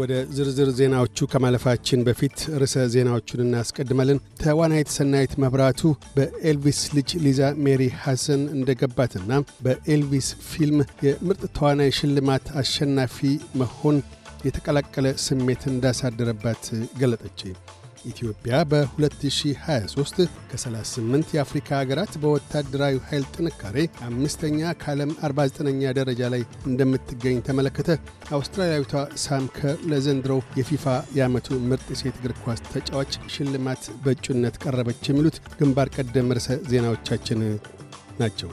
ወደ ዝርዝር ዜናዎቹ ከማለፋችን በፊት ርዕሰ ዜናዎቹን እናስቀድማለን። ተዋናይት ሰናይት መብራቱ በኤልቪስ ልጅ ሊዛ ሜሪ ሐዘን እንደገባትና በኤልቪስ ፊልም የምርጥ ተዋናይ ሽልማት አሸናፊ መሆን የተቀላቀለ ስሜት እንዳሳደረባት ገለጠች። ኢትዮጵያ በ2023 ከ38 የአፍሪካ ሀገራት በወታደራዊ ኃይል ጥንካሬ አምስተኛ ከዓለም 49ኛ ደረጃ ላይ እንደምትገኝ ተመለከተ። አውስትራሊያዊቷ ሳም ከር ለዘንድሮው የፊፋ የዓመቱ ምርጥ ሴት እግር ኳስ ተጫዋች ሽልማት በእጩነት ቀረበች። የሚሉት ግንባር ቀደም ርዕሰ ዜናዎቻችን ናቸው።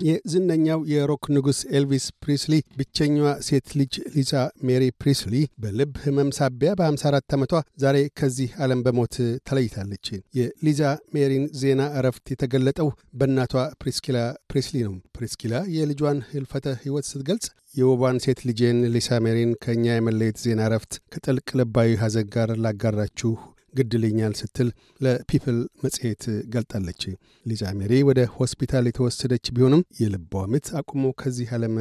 የዝነኛው የሮክ ንጉሥ ኤልቪስ ፕሪስሊ ብቸኛዋ ሴት ልጅ ሊዛ ሜሪ ፕሪስሊ በልብ ሕመም ሳቢያ በ54 ዓመቷ ዛሬ ከዚህ ዓለም በሞት ተለይታለች። የሊዛ ሜሪን ዜና እረፍት የተገለጠው በእናቷ ፕሪስኪላ ፕሪስሊ ነው። ፕሪስኪላ የልጇን ህልፈተ ሕይወት ስትገልጽ የውቧን ሴት ልጄን ሊሳ ሜሪን ከእኛ የመለየት ዜና እረፍት ከጥልቅ ልባዊ ሐዘን ጋር ላጋራችሁ ግድ ይለኛል ስትል ለፒፕል መጽሔት ገልጣለች። ሊዛ ሜሪ ወደ ሆስፒታል የተወሰደች ቢሆንም የልቧ ምት አቁሞ ከዚህ ዓለም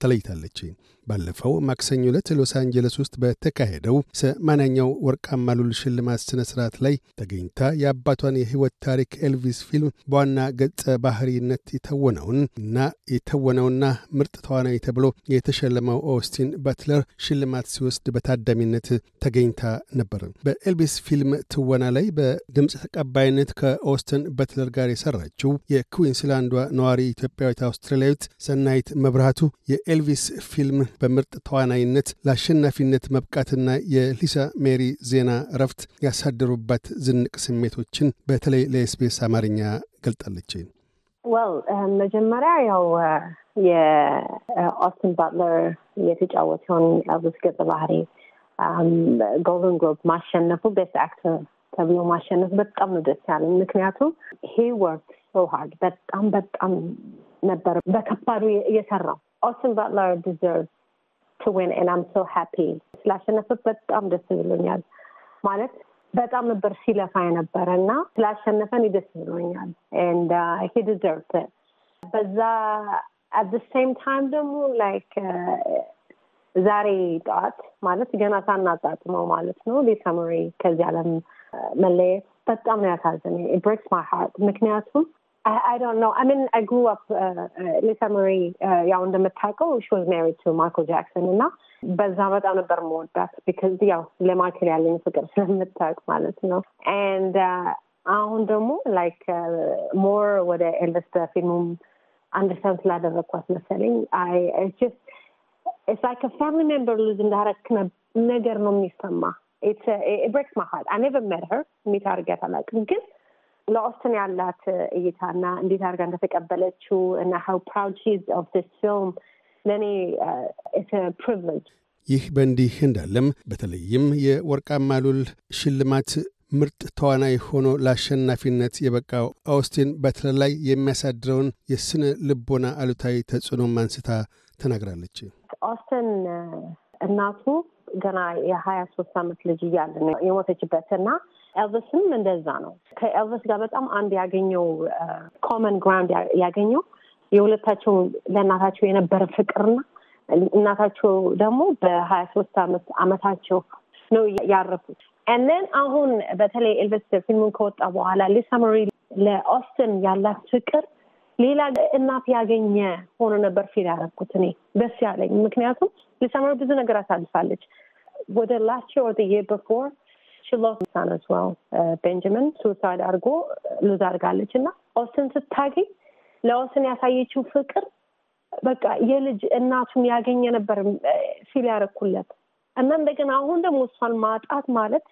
ተለይታለች። ባለፈው ማክሰኞ ዕለት ሎስ አንጀለስ ውስጥ በተካሄደው ሰማንያኛው ወርቃማ ሉል ሽልማት ሥነ ሥርዓት ላይ ተገኝታ የአባቷን የሕይወት ታሪክ ኤልቪስ ፊልም በዋና ገጸ ባህሪነት የተወነውን እና የተወነውና ምርጥ ተዋናይ ተብሎ የተሸለመው ኦስቲን ባትለር ሽልማት ሲወስድ በታዳሚነት ተገኝታ ነበር። በኤልቪስ ፊልም ትወና ላይ በድምፅ ተቀባይነት ከኦስተን በትለር ጋር የሰራችው የኩዊንስላንዷ ነዋሪ ኢትዮጵያዊት አውስትራሊያዊት ሰናይት መብራቱ የኤልቪስ ፊልም በምርጥ ተዋናይነት ለአሸናፊነት መብቃትና የሊሳ ሜሪ ዜና እረፍት ያሳደሩባት ዝንቅ ስሜቶችን በተለይ ለኤስቢኤስ አማርኛ ገልጣለች። Well መጀመሪያ ያው የኦስትን ባትለር የተጫወተውን ኤልቪስ ገጸ ባህሪ Golden Globe ማሸነፉ best actor ተብሎ ማሸነፉ በጣም ነው ደስ ያለኝ። ምክንያቱም he work so hard በጣም በጣም ነበር በከባዱ የሰራው። ኦስትን ባትለር deserve to win and I'm so happy ስላሸነፈት በጣም ደስ ብሎኛል። ማለት በጣም ነበር ሲለፋ የነበረ እና ስላሸነፈን ደስ ብሎኛል። and he deserve በዛ at same time ደግሞ like ዛሬ ጠዋት ማለት ገና ሳናጣጥመው ማለት ነው ሊሳ ሜሪ ከዚህ ዓለም መለየት በጣም ነው ያሳዘነኝ። breaks my heart ምክንያቱም I grew up, uh, uh, Lisa Marie, uh, ያው እንደምታውቀው she was married to Michael Jackson እና በዛ በጣም ነበር ምወዳት because ያው ለማይክል ያለኝ ፍቅር ስለምታውቅ ማለት ነው። and አሁን ደግሞ like more ወደ ኤልቨስ በፊልሙም understand ስላደረግኳት መሰለኝ I just it's like family member lose እንዳረክ ነገር ነው የሚሰማ breaks heart I never met her meet አድርጊያት አላውቅም ግን ለኦስትን ያላት እይታና እንዴት አድርጋ እንደተቀበለችው እና how proud she's of this film ለእኔ privilege። ይህ በእንዲህ እንዳለም በተለይም የወርቃማ ሉል ሽልማት ምርጥ ተዋናይ ሆኖ ለአሸናፊነት የበቃው ኦስቲን በትለር ላይ የሚያሳድረውን የስነ ልቦና አሉታዊ ተጽዕኖም አንስታ ተናግራለች። ኦስትን እናቱ ገና የሀያ ሶስት ዓመት ልጅ እያለ ነው የሞተችበት እና ኤልቨስም እንደዛ ነው። ከኤልቨስ ጋር በጣም አንድ ያገኘው common ground ያገኘው የሁለታቸው ለእናታቸው የነበረ ፍቅርና እናታቸው ደግሞ በሀያ ሶስት አመት አመታቸው ነው ያረፉት። እና አሁን በተለይ ኤልቨስ ፊልሙን ከወጣ በኋላ ሊሳ ሜሪ ለኦስትን ያላት ፍቅር ሌላ እናት ያገኘ ሆኖ ነበር feel ያደረኩት እኔ ደስ ያለኝ። ምክንያቱም ሜሪ ብዙ ነገር አሳልፋለች። ወደ last ወር year before lost son as well ቤንጃሚን suicide አድርጎ lose አድርጋለች እና ኦስትን ስታገኝ ለኦስትን ያሳየችው ፍቅር በቃ የልጅ እናቱን ያገኘ ነበር feel ያደረኩለት እና እንደገና አሁን ደግሞ እሷን ማጣት ማለት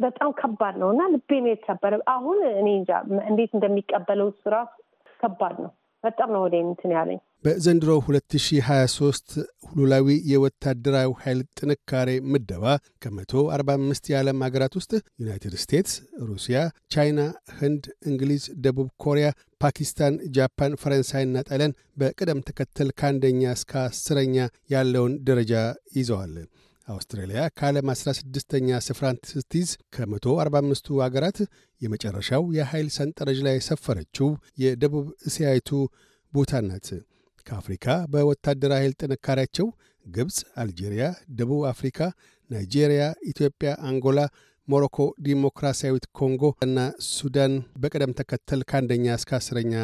በጣም ከባድ ነው እና ልቤን የተሰበረ አሁን እኔ እንጃ እንዴት እንደሚቀበለው እሱ ራሱ ከባድ ነው። በጣም ነው ወደ እንትን ያለኝ። በዘንድሮ 2023 ሉላዊ የወታደራዊ ኃይል ጥንካሬ ምደባ ከ145 የዓለም ሀገራት ውስጥ ዩናይትድ ስቴትስ፣ ሩሲያ፣ ቻይና፣ ህንድ፣ እንግሊዝ፣ ደቡብ ኮሪያ፣ ፓኪስታን፣ ጃፓን፣ ፈረንሳይና ጣሊያን በቅደም ተከተል ከአንደኛ እስከ አስረኛ ያለውን ደረጃ ይዘዋል። አውስትራሊያ ከዓለም 16ኛ ስፍራን ስትይዝ ከ145ቱ አገራት የመጨረሻው የኃይል ሰንጠረዥ ላይ የሰፈረችው የደቡብ እስያዊቱ ቡታን ናት። ከአፍሪካ በወታደራዊ ኃይል ጥንካሬያቸው ግብፅ፣ አልጄሪያ፣ ደቡብ አፍሪካ፣ ናይጄሪያ፣ ኢትዮጵያ፣ አንጎላ፣ ሞሮኮ፣ ዲሞክራሲያዊት ኮንጎ እና ሱዳን በቅደም ተከተል ከአንደኛ እስከ አስረኛ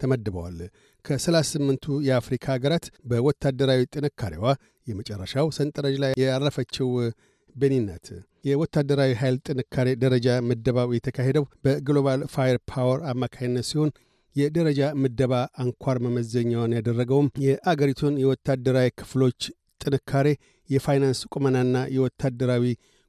ተመድበዋል። ከ38ቱ የአፍሪካ ሀገራት በወታደራዊ ጥንካሬዋ የመጨረሻው ሰንጠረዥ ላይ ያረፈችው ቤኒን ናት። የወታደራዊ ኃይል ጥንካሬ ደረጃ ምደባው የተካሄደው በግሎባል ፋየር ፓወር አማካኝነት ሲሆን የደረጃ ምደባ አንኳር መመዘኛውን ያደረገውም የአገሪቱን የወታደራዊ ክፍሎች ጥንካሬ፣ የፋይናንስ ቁመናና የወታደራዊ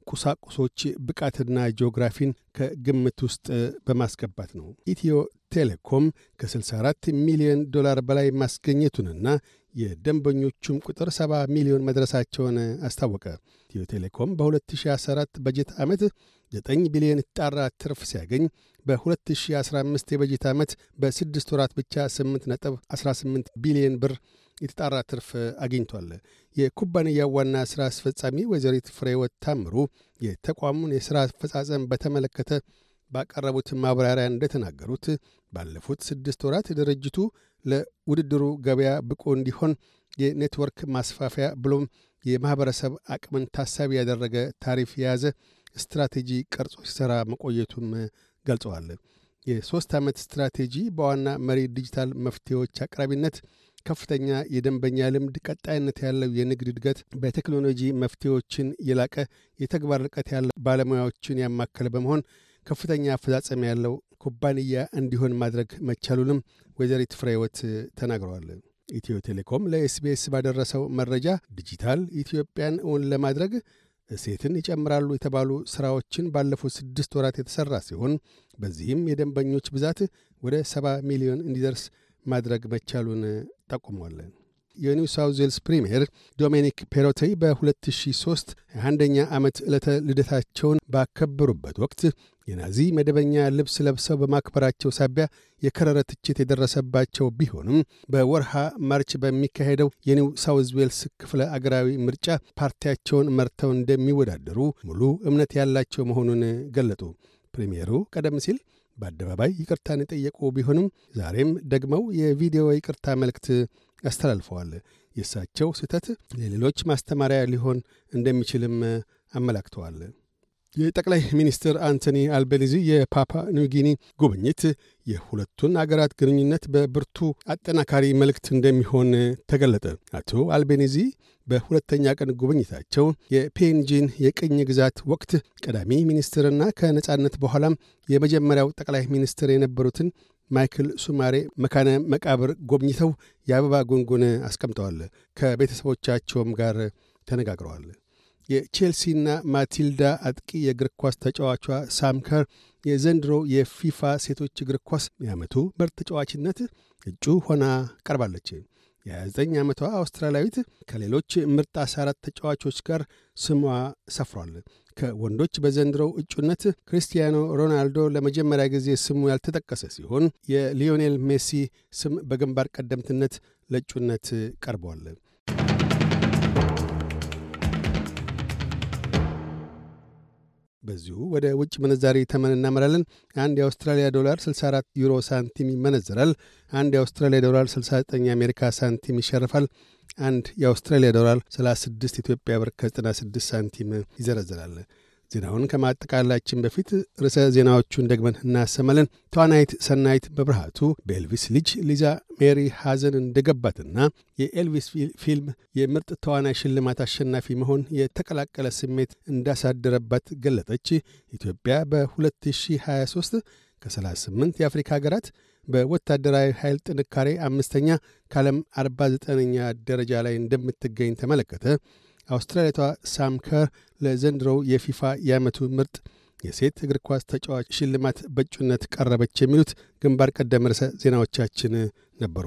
ቁሳቁሶች ብቃትና ጂኦግራፊን ከግምት ውስጥ በማስገባት ነው። ኢትዮ ቴሌኮም ከ64 ሚሊዮን ዶላር በላይ ማስገኘቱንና የደንበኞቹም ቁጥር 70 ሚሊዮን መድረሳቸውን አስታወቀ። ኢትዮ ቴሌኮም በ2014 በጀት ዓመት 9 ቢሊዮን የተጣራ ትርፍ ሲያገኝ በ2015 የበጀት ዓመት በስድስት ወራት ብቻ 8 ነጥብ 18 ቢሊዮን ብር የተጣራ ትርፍ አግኝቷል። የኩባንያው ዋና ሥራ አስፈጻሚ ወይዘሪት ፍሬወት ታምሩ የተቋሙን የሥራ አፈጻጸም በተመለከተ ባቀረቡት ማብራሪያ እንደተናገሩት ባለፉት ስድስት ወራት ድርጅቱ ለውድድሩ ገበያ ብቁ እንዲሆን የኔትወርክ ማስፋፊያ ብሎም የማኅበረሰብ አቅምን ታሳቢ ያደረገ ታሪፍ የያዘ ስትራቴጂ ቀርጾ ሲሠራ መቆየቱም ገልጸዋል። የሦስት ዓመት ስትራቴጂ በዋና መሪ ዲጂታል መፍትሄዎች አቅራቢነት ከፍተኛ የደንበኛ ልምድ፣ ቀጣይነት ያለው የንግድ እድገት፣ በቴክኖሎጂ መፍትሄዎችን የላቀ የተግባር ርቀት ያለው ባለሙያዎችን ያማከለ በመሆን ከፍተኛ አፈጻጸም ያለው ኩባንያ እንዲሆን ማድረግ መቻሉንም ወይዘሪት ፍሬወት ተናግረዋል። ኢትዮ ቴሌኮም ለኤስቢኤስ ባደረሰው መረጃ ዲጂታል ኢትዮጵያን እውን ለማድረግ እሴትን ይጨምራሉ የተባሉ ሥራዎችን ባለፉት ስድስት ወራት የተሠራ ሲሆን በዚህም የደንበኞች ብዛት ወደ ሰባ ሚሊዮን እንዲደርስ ማድረግ መቻሉን ጠቁሟል። የኒው ሳውዝ ዌልስ ፕሪምየር ዶሚኒክ ፔሮቴይ በ2003 የአንደኛ ዓመት ዕለተ ልደታቸውን ባከበሩበት ወቅት የናዚ መደበኛ ልብስ ለብሰው በማክበራቸው ሳቢያ የከረረ ትችት የደረሰባቸው ቢሆንም በወርሃ ማርች በሚካሄደው የኒው ሳውዝ ዌልስ ክፍለ አገራዊ ምርጫ ፓርቲያቸውን መርተው እንደሚወዳደሩ ሙሉ እምነት ያላቸው መሆኑን ገለጡ። ፕሪምየሩ ቀደም ሲል በአደባባይ ይቅርታን የጠየቁ ቢሆንም ዛሬም ደግመው የቪዲዮ ይቅርታ መልእክት አስተላልፈዋል። የእሳቸው ስህተት ለሌሎች ማስተማሪያ ሊሆን እንደሚችልም አመላክተዋል። የጠቅላይ ሚኒስትር አንቶኒ አልቤኒዚ የፓፓ ኒውጊኒ ጉብኝት የሁለቱን አገራት ግንኙነት በብርቱ አጠናካሪ መልእክት እንደሚሆን ተገለጠ። አቶ አልቤኒዚ በሁለተኛ ቀን ጉብኝታቸው የፔንጂን የቅኝ ግዛት ወቅት ቀዳሚ ሚኒስትርና ከነጻነት በኋላም የመጀመሪያው ጠቅላይ ሚኒስትር የነበሩትን ማይክል ሱማሬ መካነ መቃብር ጎብኝተው የአበባ ጉንጉን አስቀምጠዋል። ከቤተሰቦቻቸውም ጋር ተነጋግረዋል። የቼልሲና ማቲልዳ አጥቂ የእግር ኳስ ተጫዋቿ ሳምከር የዘንድሮ የፊፋ ሴቶች እግር ኳስ የዓመቱ ምርጥ ተጫዋችነት እጩ ሆና ቀርባለች። የ29 ዓመቷ አውስትራሊያዊት ከሌሎች ምርጥ 14 ተጫዋቾች ጋር ስሟ ሰፍሯል። ከወንዶች በዘንድሮው እጩነት ክሪስቲያኖ ሮናልዶ ለመጀመሪያ ጊዜ ስሙ ያልተጠቀሰ ሲሆን የሊዮኔል ሜሲ ስም በግንባር ቀደምትነት ለእጩነት ቀርቧል። በዚሁ ወደ ውጭ ምንዛሪ ተመን እናመራለን። አንድ የአውስትራሊያ ዶላር 64 ዩሮ ሳንቲም ይመነዘራል። አንድ የአውስትራሊያ ዶላር 69 የአሜሪካ ሳንቲም ይሸርፋል። አንድ የአውስትራሊያ ዶላር 36 ኢትዮጵያ ብር ከ96 ሳንቲም ይዘረዝራል። ዜናውን ከማጠቃላችን በፊት ርዕሰ ዜናዎቹን ደግመን እናሰማለን። ተዋናይት ሰናይት በብርሃቱ በኤልቪስ ልጅ ሊዛ ሜሪ ሐዘን እንደገባትና የኤልቪስ ፊልም የምርጥ ተዋናይ ሽልማት አሸናፊ መሆን የተቀላቀለ ስሜት እንዳሳደረባት ገለጠች። ኢትዮጵያ በ2023 ከ38 የአፍሪካ ሀገራት በወታደራዊ ኃይል ጥንካሬ አምስተኛ ከዓለም 49ኛ ደረጃ ላይ እንደምትገኝ ተመለከተ። አውስትራሊያቷ ሳም ከር ለዘንድሮው የፊፋ የዓመቱ ምርጥ የሴት እግር ኳስ ተጫዋች ሽልማት በእጩነት ቀረበች። የሚሉት ግንባር ቀደም ርዕሰ ዜናዎቻችን ነበሩ።